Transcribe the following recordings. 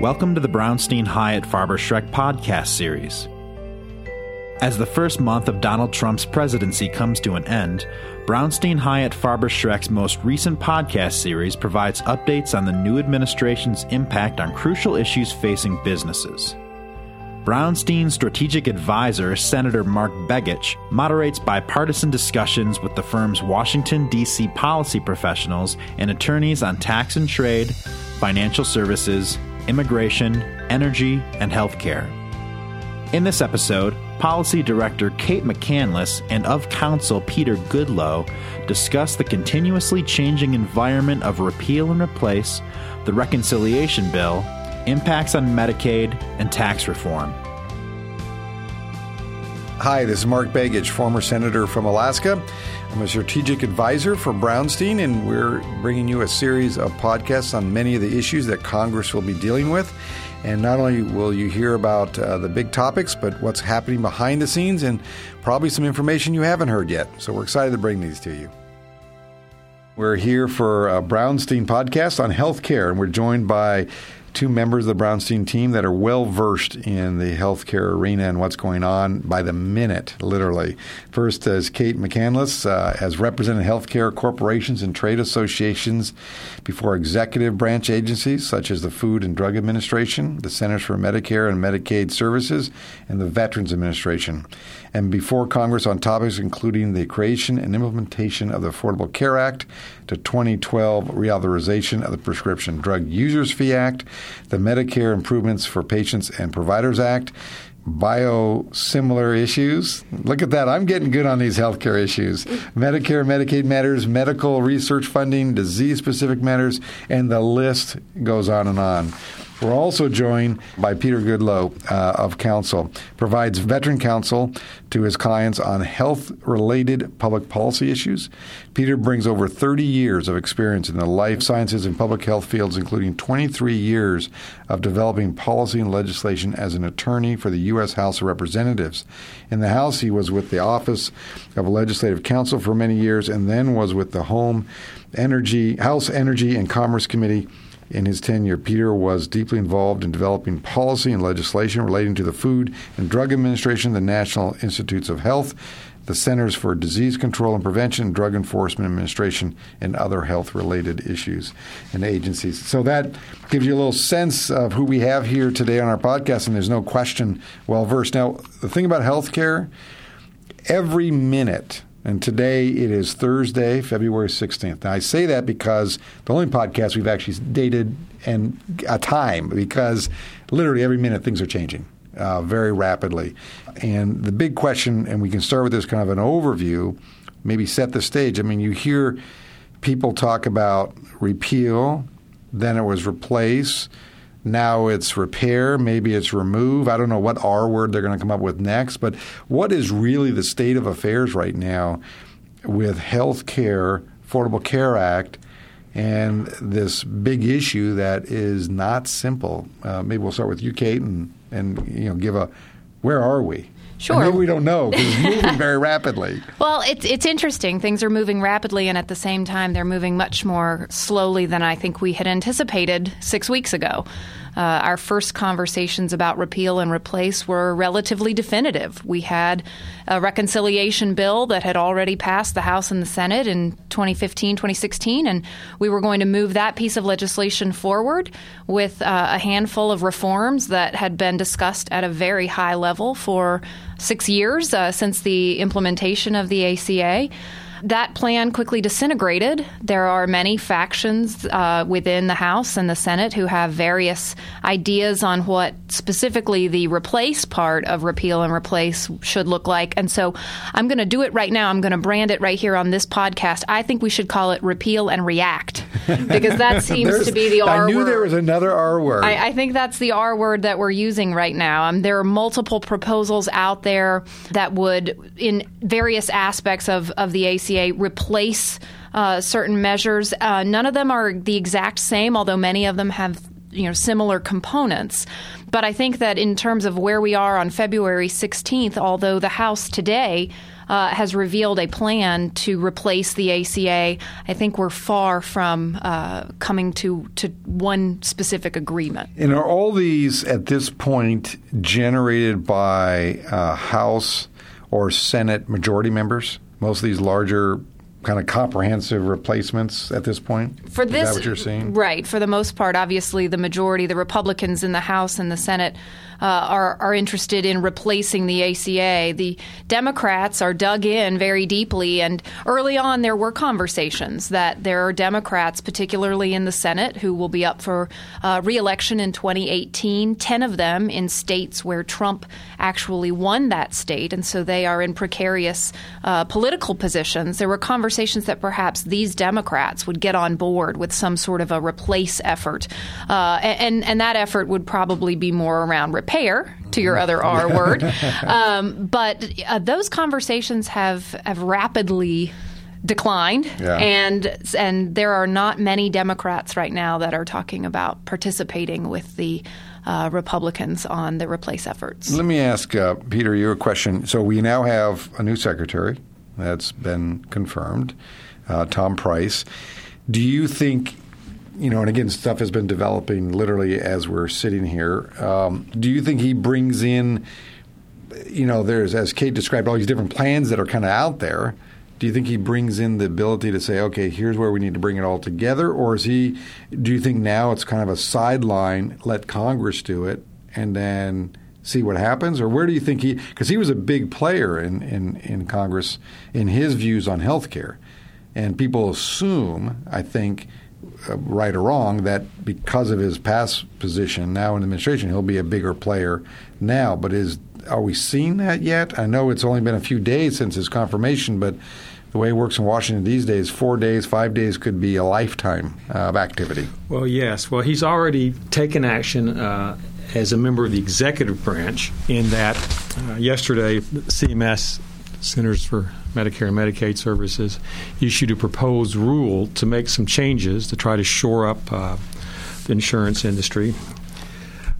Welcome to the Brownstein Hyatt Farber Schreck podcast series. As the first month of Donald Trump's presidency comes to an end, Brownstein Hyatt Farber Schreck's most recent podcast series provides updates on the new administration's impact on crucial issues facing businesses. Brownstein's strategic advisor, Senator Mark Begich, moderates bipartisan discussions with the firm's Washington, D.C. policy professionals and attorneys on tax and trade, financial services, immigration, energy, and healthcare. In this episode, Policy Director Cate McCanless and of counsel Peter Goodloe discuss the continuously changing environment of repeal and replace, the reconciliation bill, impacts on Medicaid, and tax reform. Hi, this is Mark Begich, former senator from Alaska. I'm a strategic advisor for Brownstein, and we're bringing you a series of podcasts on many of the issues that Congress will be dealing with. And not only will you hear about uh, the big topics, but what's happening behind the scenes and probably some information you haven't heard yet. So we're excited to bring these to you. We're here for a Brownstein podcast on healthcare, and we're joined by two members of the Brownstein team that are well versed in the healthcare arena and what's going on by the minute, literally. First is Cate McCanless, uh, has represented healthcare corporations and trade associations before executive branch agencies such as the Food and Drug Administration, the Centers for Medicare and Medicaid Services, and the Veterans Administration. And before Congress on topics including the creation and implementation of the Affordable Care Act, to 2012 reauthorization of the Prescription Drug Users Fee Act, the Medicare Improvements for Patients and Providers Act, biosimilar issues. Look at that. I'm getting good on these healthcare issues. Medicare, Medicaid matters, medical research funding, disease specific matters, and the list goes on and on. We're also joined by Peter Goodloe uh, of Counsel, provides veteran counsel to his clients on health-related public policy issues. Peter brings over 30 years of experience in the life sciences and public health fields, including 23 years of developing policy and legislation as an attorney for the U.S. House of Representatives. In the House, he was with the Office of Legislative Counsel for many years and then was with the Home Energy House Energy and Commerce Committee in his tenure, Peter was deeply involved in developing policy and legislation relating to the Food and Drug Administration, the National Institutes of Health, the Centers for Disease Control and Prevention, Drug Enforcement Administration, and other health related issues and agencies. So that gives you a little sense of who we have here today on our podcast, and there's no question well versed. Now, the thing about healthcare, every minute and today it is Thursday, February 16th. Now, I say that because the only podcast we've actually dated and a time because literally every minute things are changing uh, very rapidly. And the big question, and we can start with this kind of an overview, maybe set the stage. I mean, you hear people talk about repeal, then it was replace now it's repair, maybe it's remove. I don't know what R word they're going to come up with next, but what is really the state of affairs right now with health care, Affordable Care Act, and this big issue that is not simple? Uh, maybe we'll start with you, Cate, and, and you know give a where are we? Sure. we don't know because it's moving very rapidly. Well, it's it's interesting. Things are moving rapidly, and at the same time, they're moving much more slowly than I think we had anticipated six weeks ago. Uh, our first conversations about repeal and replace were relatively definitive. We had a reconciliation bill that had already passed the House and the Senate in 2015, 2016, and we were going to move that piece of legislation forward with uh, a handful of reforms that had been discussed at a very high level for six years uh, since the implementation of the ACA. That plan quickly disintegrated. There are many factions uh, within the House and the Senate who have various ideas on what specifically the replace part of repeal and replace should look like. And so I'm going to do it right now. I'm going to brand it right here on this podcast. I think we should call it repeal and react because that seems to be the R word. I knew word. there was another R word. I, I, think that's the R word that we're using right now. Um, there are multiple proposals out there that would, in various aspects of, of the ACA, ACA replace uh, certain measures. Uh, none of them are the exact same, although many of them have you know similar components. But I think that in terms of where we are on February 16th, although the House today uh, has revealed a plan to replace the ACA. I think we're far from uh, coming to, to one specific agreement. And are all these at this point generated by uh, House or Senate majority members? Most of these larger kind of comprehensive replacements at this point? For this, Is that what you're seeing? Right. For the most part, obviously, the majority, the Republicans in the House and the Senate, uh, are are interested in replacing the ACA. The Democrats are dug in very deeply, and early on there were conversations that there are Democrats, particularly in the Senate, who will be up for uh, reelection in 2018. Ten of them in states where Trump actually won that state, and so they are in precarious uh, political positions. There were conversations that perhaps these Democrats would get on board with some sort of a replace effort, uh, and and that effort would probably be more around repair, to your other R word. Um, but uh, those conversations have have rapidly declined, Yeah. and and there are not many Democrats right now that are talking about participating with the. Uh, Republicans on the replace efforts. Let me ask uh, Peter you a question. So we now have a new secretary that's been confirmed, uh, Tom Price. Do you think, you know, and again, stuff has been developing literally as we're sitting here. Um, do you think he brings in, you know, there's as Cate described all these different plans that are kind of out there. Do you think he brings in the ability to say, okay, here's where we need to bring it all together, or is he? Do you think now it's kind of a sideline, let Congress do it, and then see what happens, or where do you think he? Because he was a big player in, in in Congress in his views on health care, and people assume, I think, right or wrong, that because of his past position now in administration, he'll be a bigger player now. But is are we seeing that yet? I know it's only been a few days since his confirmation, but the way it works in Washington these days, four days, five days could be a lifetime uh, of activity. Well, yes. Well, he's already taken action uh, as a member of the executive branch in that uh, yesterday, CMS, Centers for Medicare and Medicaid Services, issued a proposed rule to make some changes to try to shore up uh, the insurance industry.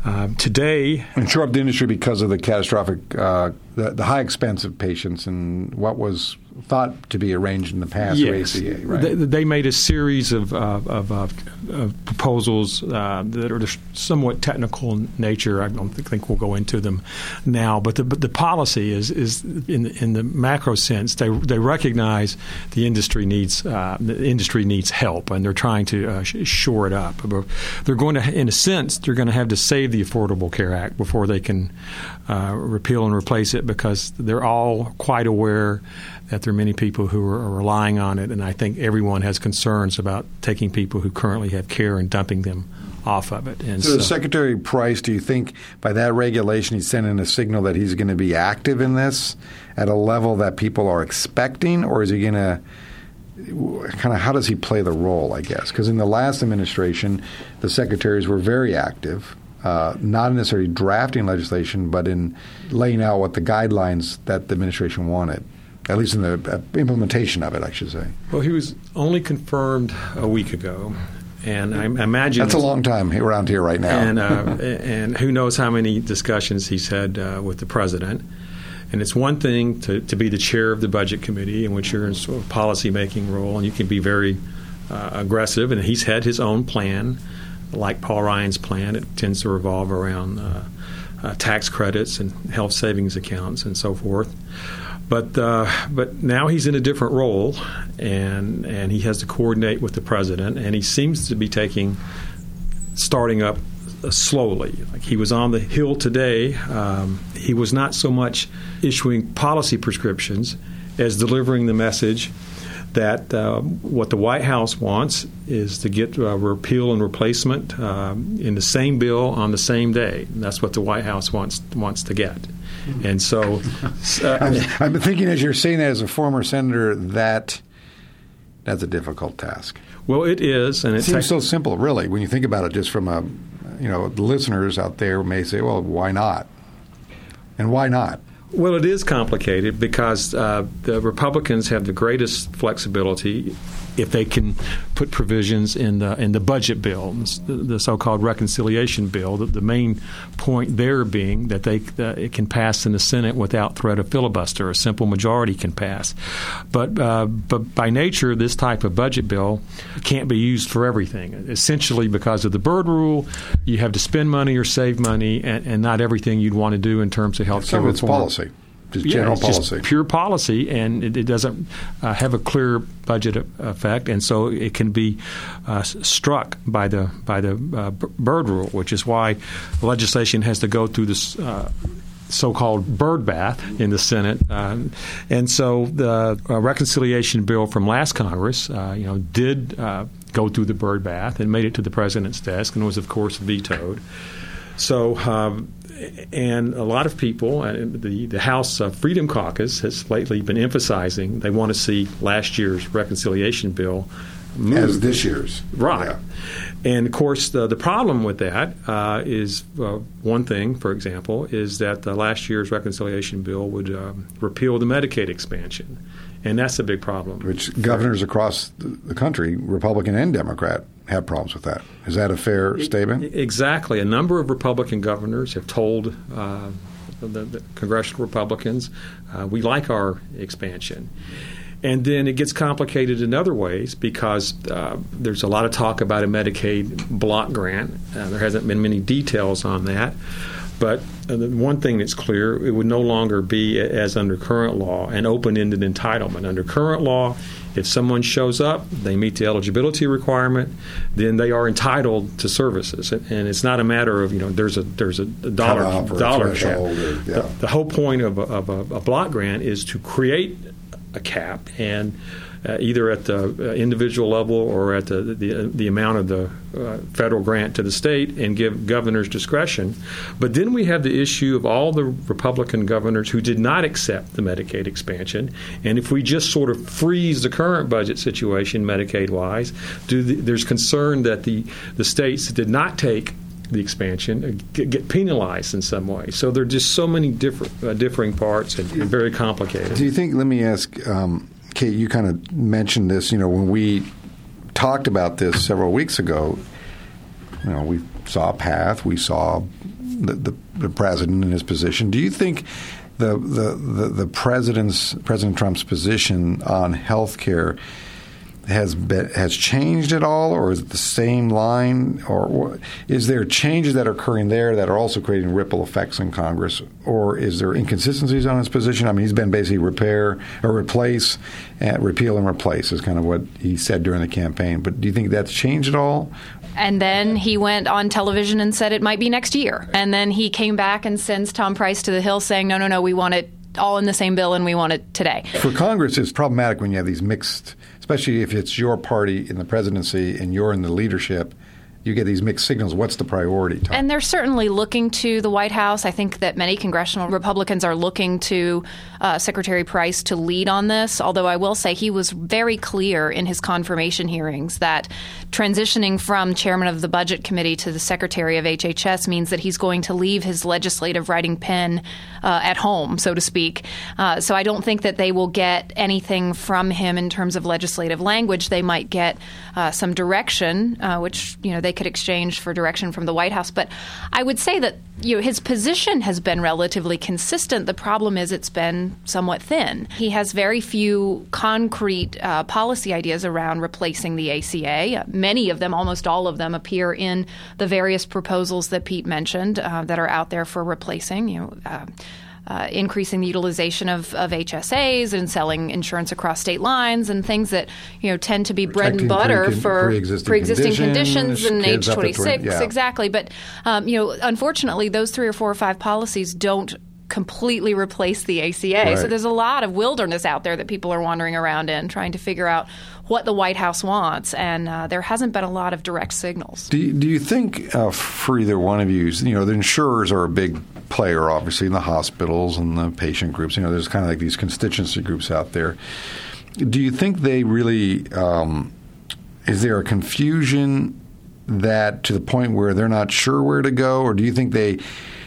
Uh, today, And shore up the industry because of the catastrophic, uh, the, the high expense of patients and what was thought to be arranged in the past yes, for ACA, right? they, they made a series of, uh, of, uh, of proposals uh, that are somewhat technical in nature. I don't think we'll go into them now, but the, but the policy is is in the, in the macro sense they they recognize the industry needs uh, the industry needs help and they're trying to uh, shore it up. But they're going to, in a sense, they're going to have to save the Affordable Care Act before they can uh, repeal and replace it because they're all quite aware that there are many people who are relying on it, and I think everyone has concerns about taking people who currently have care and dumping them off of it. And So, Secretary Price, do you think by that regulation he's sending a signal that he's going to be active in this at a level that people are expecting, or is he going to kind of how does he play the role? I guess because in the last administration, the secretaries were very active. Uh, not necessarily drafting legislation, but in laying out what the guidelines that the administration wanted, at least in the uh, implementation of it, I should say. Well, he was only confirmed a week ago, and I imagine That's a long time around here right now. and uh, and who knows how many discussions he's had uh, with the president. And it's one thing to, to be the chair of the budget committee, in which you're in sort of policy making role, and you can be very uh, aggressive. And he's had his own plan, like Paul Ryan's plan. It tends to revolve around uh, uh, tax credits and health savings accounts and so forth. But uh, but now he's in a different role, and and he has to coordinate with the president, and he seems to be taking starting up uh, slowly. Like he was on the Hill today. Um, he was not so much issuing policy prescriptions as delivering the message that uh, what the White House wants is to get uh, repeal and replacement um, in the same bill on the same day. And that's what the White House wants wants to get. And so, uh, I've, I've been thinking as you're saying that as a former senator that that's a difficult task. well, it is, and It it seems so simple, really, when you think about it. Just from a, you know, the listeners out there may say, "Well, why not?" And why not? Well, it is complicated because uh, the Republicans have the greatest flexibility if they can put provisions in the in the budget bill, the, the so-called reconciliation bill. The, the, main point there being that they uh, it can pass in the Senate without threat of filibuster. A simple majority can pass, but uh, but by nature, this type of budget bill can't be used for everything. Essentially, because of the Byrd rule, you have to spend money or save money, and, and not everything you'd want to do in terms of health care reform. Some of it's policy just yeah, general policy. pure policy, and it, it doesn't uh, have a clear budget effect, and so it can be uh, struck by the by the uh, Byrd rule, which is why legislation has to go through this. Uh, so-called Byrd bath in the Senate, uh, and so the uh, reconciliation bill from last Congress, you know, did go through the Byrd bath and made it to the president's desk, and was of course vetoed. So um, and a lot of people, uh, the, the House Freedom Caucus has lately been emphasizing they want to see last year's reconciliation bill move. as this year's. Right. Yeah. And of course, the, the problem with that uh, is uh, one thing, for example, is that the last year's reconciliation bill would um, repeal the Medicaid expansion. And that's a big problem. Which governors across the country, Republican and Democrat, have problems with that. Is that a fair statement? Exactly. A number of Republican governors have told uh, the, the, congressional Republicans, uh, we like our expansion. And then it gets complicated in other ways because uh, there's a lot of talk about a Medicaid block grant. Uh, there hasn't been many details on that. But one thing that's clear, it would no longer be, as under current law, an open ended entitlement. Under current law, if someone shows up, they meet the eligibility requirement, then they are entitled to services. And it's not a matter of, you know, there's a there's a dollar dollar cap. Or, yeah. the, the, whole point of, a, of a, a block grant is to create a cap and uh, either at the uh, individual level or at the, the, the amount of the uh, federal grant to the state and give governors discretion. But then we have the issue of all the Republican governors who did not accept the Medicaid expansion. And if we just sort of freeze the current budget situation, Medicaid wise, the, there's concern that the, the states that did not take the expansion uh, get penalized in some way. So there are just so many different uh, differing parts and, and, very complicated. Do you think? Let me ask. Um, Cate, you kind of mentioned this. You know, when we talked about this several weeks ago, you know, we saw a path. We saw the, the, the president in his position. Do you think the, the, the, the president's President Trump's position on health care – has been, has changed at all, or is it the same line, or is there changes that are occurring there that are also creating ripple effects in Congress, or is there inconsistencies on his position? I mean, he's been basically repair or replace, and repeal and replace is kind of what he said during the campaign. But do you think that's changed at all? And then he went on television and said it might be next year. And then he came back and sends Tom Price to the Hill saying, no, no, no, we want it all in the same bill and we want it today. For Congress, it's problematic when you have these mixed especially if it's your party in the presidency and you're in the leadership you get these mixed signals. What's the priority? Tom? And they're certainly looking to the White House. I think that many congressional Republicans are looking to uh, Secretary Price to lead on this. Although I will say he was very clear in his confirmation hearings that transitioning from chairman of the Budget Committee to the Secretary of HHS means that he's going to leave his legislative writing pen uh, at home, so to speak. Uh, so I don't think that they will get anything from him in terms of legislative language. They might get uh, some direction, uh, which you know they could exchange for direction from the White House. But I would say that you know, his position has been relatively consistent. The problem is it's been somewhat thin. He has very few concrete uh, policy ideas around replacing the ACA. Many of them, almost all of them, appear in the various proposals that Pete mentioned uh, that are out there for replacing. You know. Uh, increasing the utilization of, of HSAs and selling insurance across state lines and things that you know tend to be bread and butter pre- for pre-existing, pre-existing conditions, conditions and age 26 yeah. exactly but um, you know unfortunately those three or four or five policies don't completely replace the ACA. Right. So there's a lot of wilderness out there that people are wandering around in, trying to figure out what the White House wants, and uh, there hasn't been a lot of direct signals. Do you, do you think, uh, for either one of you, you know, the insurers are a big player, obviously, in the hospitals and the patient groups. You know, there's kind of like these constituency groups out there. Do you think they really um, is there a confusion that to the point where they're not sure where to go, or do you think they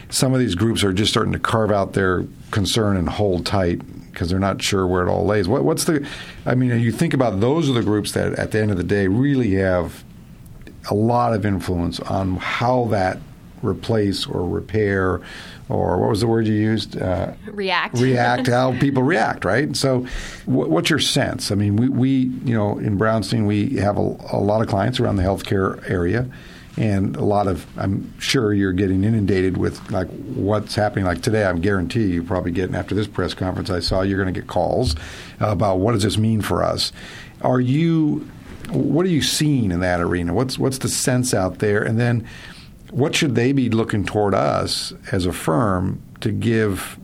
some of these groups are just starting to carve out their concern and hold tight because they're not sure where it all lays. What, what's the? I mean, you think about those are the groups that at the end of the day really have a lot of influence on how that replace or repair or what was the word you used? Uh, react. React, how people react, right? So, what's your sense? I mean, we, we you know, in Brownstein, we have a, a lot of clients around the healthcare area and a lot of i'm sure you're getting inundated with like what's happening like today i'm guarantee you probably getting after this press conference i saw you're going to get calls about what does this mean for us are you what are you seeing in that arena what's what's the sense out there and then what should they be looking toward us as a firm to give?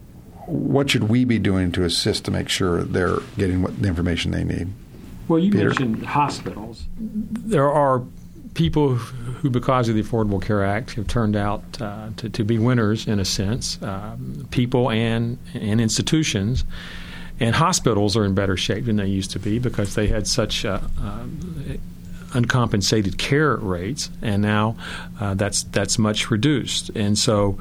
What should we be doing to assist to make sure they're getting what, the information they need? Well, you Peter? mentioned hospitals. There are people who, because of the Affordable Care Act, have turned out uh, to, to, be winners in a sense. Um, people and and institutions. And hospitals are in better shape than they used to be because they had such uh, uh, uncompensated care rates, and now uh, that's that's much reduced. And so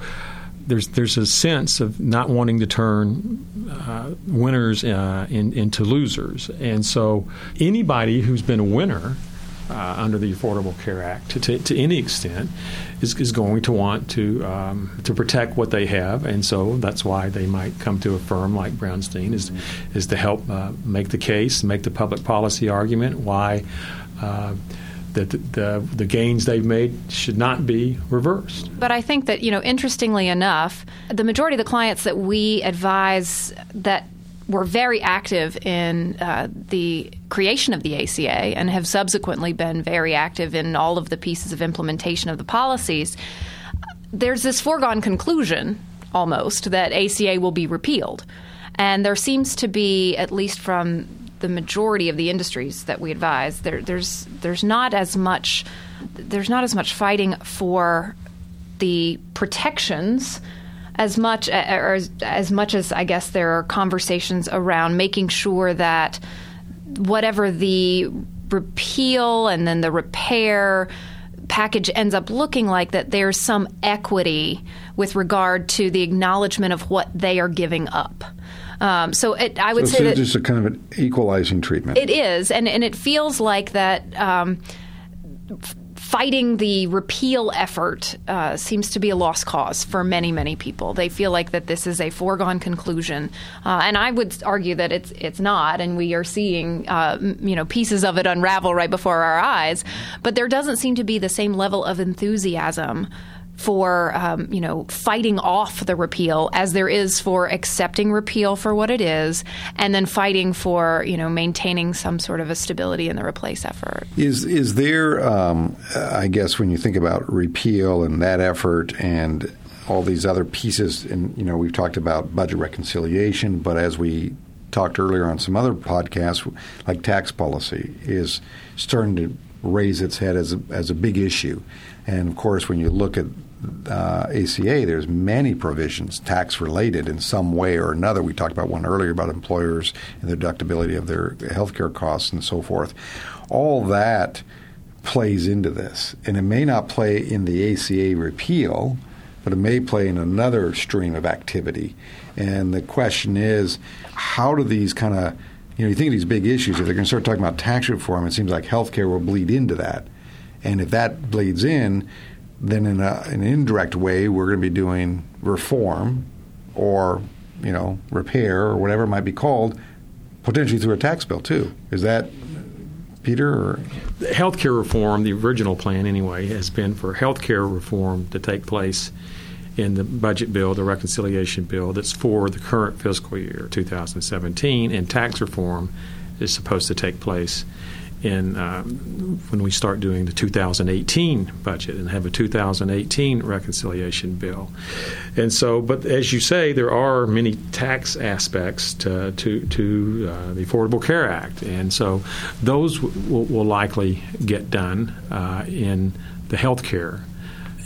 there's there's a sense of not wanting to turn uh, winners uh, in, into losers. And so anybody who's been a winner uh, under the Affordable Care Act to, to, any extent is, is going to want to um, to protect what they have, and so that's why they might come to a firm like Brownstein is is to help uh, make the case, make the public policy argument why uh, that the, the gains they've made should not be reversed. But I think that, you know, interestingly enough, the majority of the clients that we advise that were very active in uh, the creation of the ACA and have subsequently been very active in all of the pieces of implementation of the policies, there's this foregone conclusion almost that ACA will be repealed. And there seems to be, at least from the majority of the industries that we advise, there, there's there's not as much there's not as much fighting for the protections as much or as, as much as I guess there are conversations around making sure that whatever the repeal and then the repair package ends up looking like that there's some equity with regard to the acknowledgement of what they are giving up. Um, so it, I would so say that just a kind of an equalizing treatment. It is, and and it feels like that. Um, fighting the repeal effort uh, seems to be a lost cause for many, many people. They feel like that this is a foregone conclusion, uh, and I would argue that it's it's not. And we are seeing uh, you know pieces of it unravel right before our eyes. But there doesn't seem to be the same level of enthusiasm for um, you know fighting off the repeal as there is for accepting repeal for what it is, and then fighting for you know maintaining some sort of a stability in the replace effort. Is is there? Um, I guess when you think about repeal and that effort and all these other pieces, and you know we've talked about budget reconciliation, but as we talked earlier on some other podcasts, like tax policy, is starting to raise its head as a, as a big issue. And of course, when you look at uh, ACA, there's many provisions tax related in some way or another. We talked about one earlier about employers and the deductibility of their healthcare costs and so forth. All that plays into this, and it may not play in the ACA repeal, but it may play in another stream of activity. And the question is, how do these kind of you know, you think of these big issues. If they're going to start talking about tax reform, it seems like healthcare will bleed into that. And if that bleeds in, then in, a, an indirect way, we're going to be doing reform or you know repair or whatever it might be called, potentially through a tax bill too. Is that Peter? Or? Healthcare reform, the original plan anyway, has been for healthcare reform to take place in the budget bill, the reconciliation bill that's for the current fiscal year, 2017, and tax reform is supposed to take place in um, when we start doing the 2018 budget and have a 2018 reconciliation bill. And so, but as you say, there are many tax aspects to to, to uh, the Affordable Care Act, and so those w- will likely get done uh, in the health care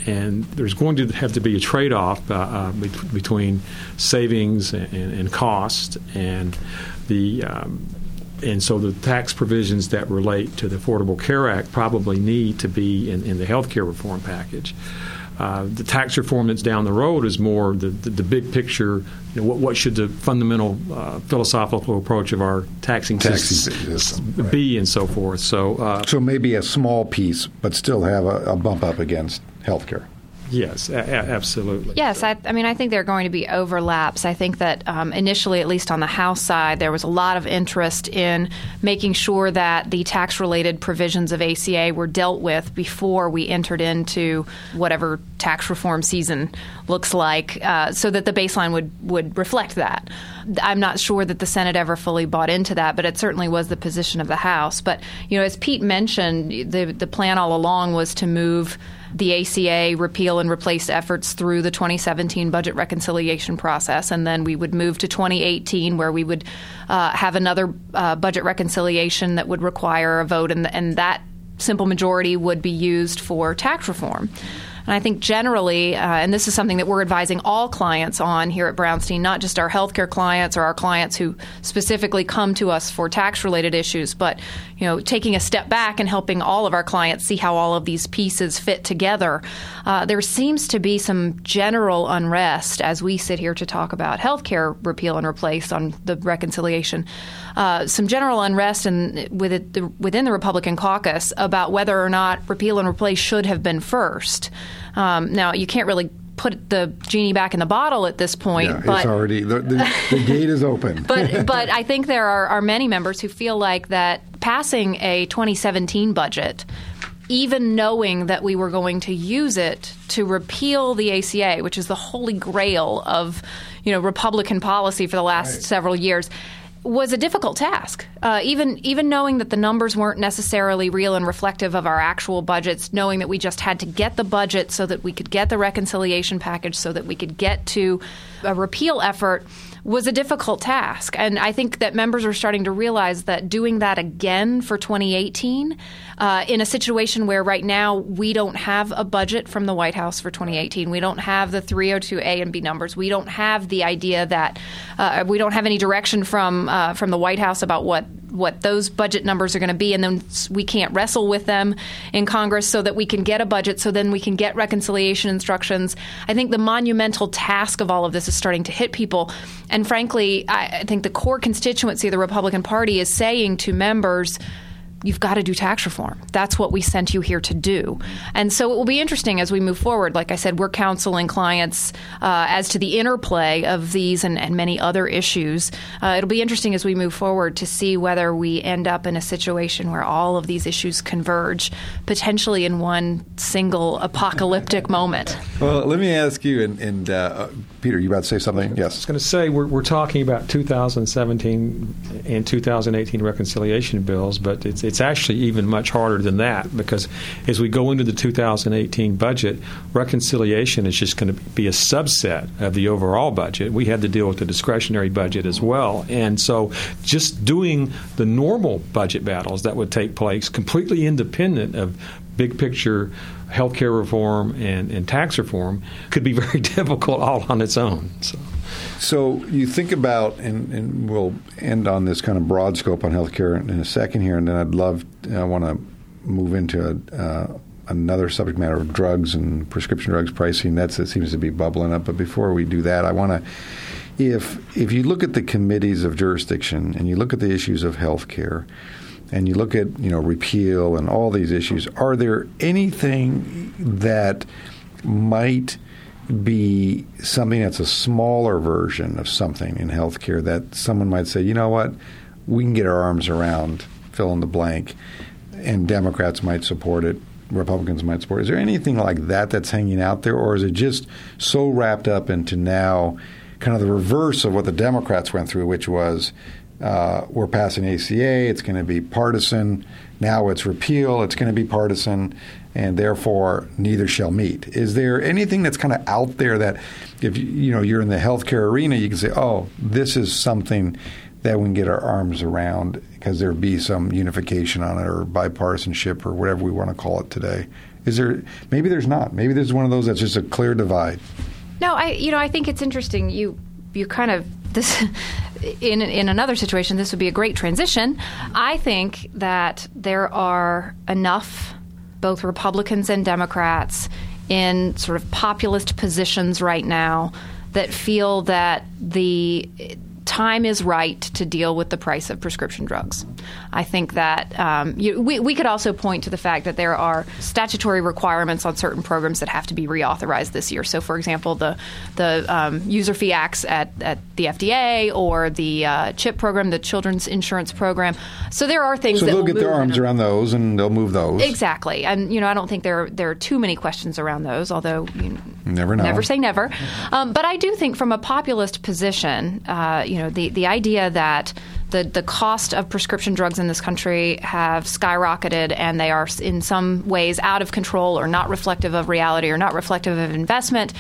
and there's going to have to be a trade-off uh, uh, between savings and, and, cost, and the um, and so the tax provisions that relate to the Affordable Care Act probably need to be in, in the health care reform package. Uh, the tax reform that's down the road is more the, the, the big picture. You know, what, what, should the fundamental uh, philosophical approach of our taxing, taxing system, system right. be, and so forth. So, uh, so maybe a small piece, but still have a, a bump up against health care. Yes, a- absolutely. Yes, I, I, mean, I think there are going to be overlaps. I think that um, initially, at least on the House side, there was a lot of interest in making sure that the tax related provisions of ACA were dealt with before we entered into whatever tax reform season looks like, uh, so that the baseline would, would reflect that. I'm not sure that the Senate ever fully bought into that, but it certainly was the position of the House. But, you know, as Pete mentioned, the, the plan all along was to move the ACA repeal and replace efforts through the 2017 budget reconciliation process, and then we would move to 2018, where we would uh, have another uh, budget reconciliation that would require a vote, and, and that simple majority would be used for tax reform. And I think generally, uh, and this is something that we're advising all clients on here at Brownstein, not just our healthcare clients or our clients who specifically come to us for tax related issues, but you know, taking a step back and helping all of our clients see how all of these pieces fit together. Uh, there seems to be some general unrest as we sit here to talk about healthcare repeal and replace on the reconciliation. Uh, some general unrest in, with it, the, within the Republican caucus about whether or not repeal and replace should have been first. Um, now, you can't really put the genie back in the bottle at this point. Yeah, but, it's already the, the, the gate is open. but but I think there are, are many members who feel like that passing a 2017 budget even knowing that we were going to use it to repeal the ACA, which is the holy grail of you know Republican policy for the last right. several years, was a difficult task. Uh, even even knowing that the numbers weren't necessarily real and reflective of our actual budgets, knowing that we just had to get the budget so that we could get the reconciliation package, so that we could get to a repeal effort was a difficult task. And I think that members are starting to realize that doing that again for 2018, uh, in a situation where right now we don't have a budget from the White House for 2018, we don't have the 302A and B numbers, we don't have the idea that uh, we don't have any direction from uh, from the White House about what what those budget numbers are going to be, and then we can't wrestle with them in Congress so that we can get a budget, so then we can get reconciliation instructions. I think the monumental task of all of this is starting to hit people. And frankly, I, I think the core constituency of the Republican Party is saying to members, you've got to do tax reform. That's what we sent you here to do. And so it will be interesting as we move forward. Like I said, we're counseling clients uh, as to the interplay of these and, and many other issues. Uh, it'll be interesting as we move forward to see whether we end up in a situation where all of these issues converge, potentially in one single apocalyptic moment. Well, let me ask you, and, and uh, Peter, you about to say something? Yes. I was going to say we're, we're talking about 2017 and 2018 reconciliation bills, but it's it's actually even much harder than that because as we go into the 2018 budget, reconciliation is just going to be a subset of the overall budget. We had to deal with the discretionary budget as well. And so just doing the normal budget battles that would take place completely independent of big picture healthcare reform and, and tax reform could be very difficult all on its own. So. So you think about, and, and, we'll end on this kind of broad scope on healthcare in a second here, and then I'd love, I want to move into a, uh, another subject matter of drugs and prescription drugs pricing. That's that seems to be bubbling up. But before we do that, I want to, if if you look at the committees of jurisdiction and you look at the issues of healthcare, and you look at you know repeal and all these issues, are there anything that might be something that's a smaller version of something in healthcare that someone might say, you know what, we can get our arms around, fill in the blank, and Democrats might support it, Republicans might support it. Is there anything like that that's hanging out there, or is it just so wrapped up into now kind of the reverse of what the Democrats went through, which was uh, we're passing ACA, it's going to be partisan. Now it's repeal, it's going to be partisan and therefore neither shall meet. Is there anything that's kind of out there that, if you know you're in the healthcare arena, you can say, "Oh, this is something that we can get our arms around because there be some unification on it or bipartisanship or whatever we want to call it today." Is there? Maybe there's not. Maybe there's one of those that's just a clear divide. No, I you know I think it's interesting. You you kind of this in in another situation, this would be a great transition. I think that there are enough, both Republicans and Democrats, in sort of populist positions right now that feel that the time is right to deal with the price of prescription drugs. I think that um, you, we, we could also point to the fact that there are statutory requirements on certain programs that have to be reauthorized this year. So, for example, the the um, user fee acts at, at the FDA or the uh, CHIP program, the Children's Insurance Program. So there are things. So that they'll get their arms around those and they'll move those. Exactly, and you know I don't think there there are too many questions around those. Although you Never know. never say never. Um, but I do think from a populist position, uh, you know, the the idea that the the cost of prescription drugs in this country have skyrocketed and they are in some ways out of control or not reflective of reality or not reflective of investment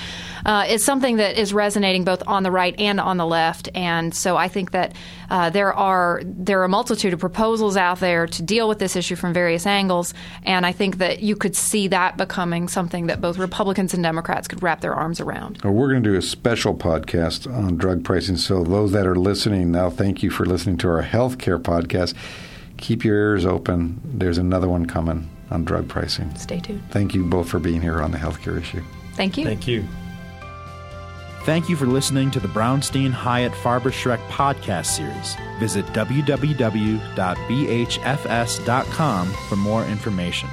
uh, is something that is resonating both on the right and on the left. And so I think that uh, there are there are a multitude of proposals out there to deal with this issue from various angles, and I think that you could see that becoming something that both Republicans and Democrats could wrap their arms around. Well, we're going to do a special podcast on drug pricing. So, those that are listening now, thank you for listening to our healthcare podcast. Keep your ears open. There's another one coming on drug pricing. Stay tuned. Thank you both for being here on the healthcare issue. Thank you. Thank you. Thank you for listening to the Brownstein Hyatt Farber Schreck podcast series. Visit www.bhfs.com for more information.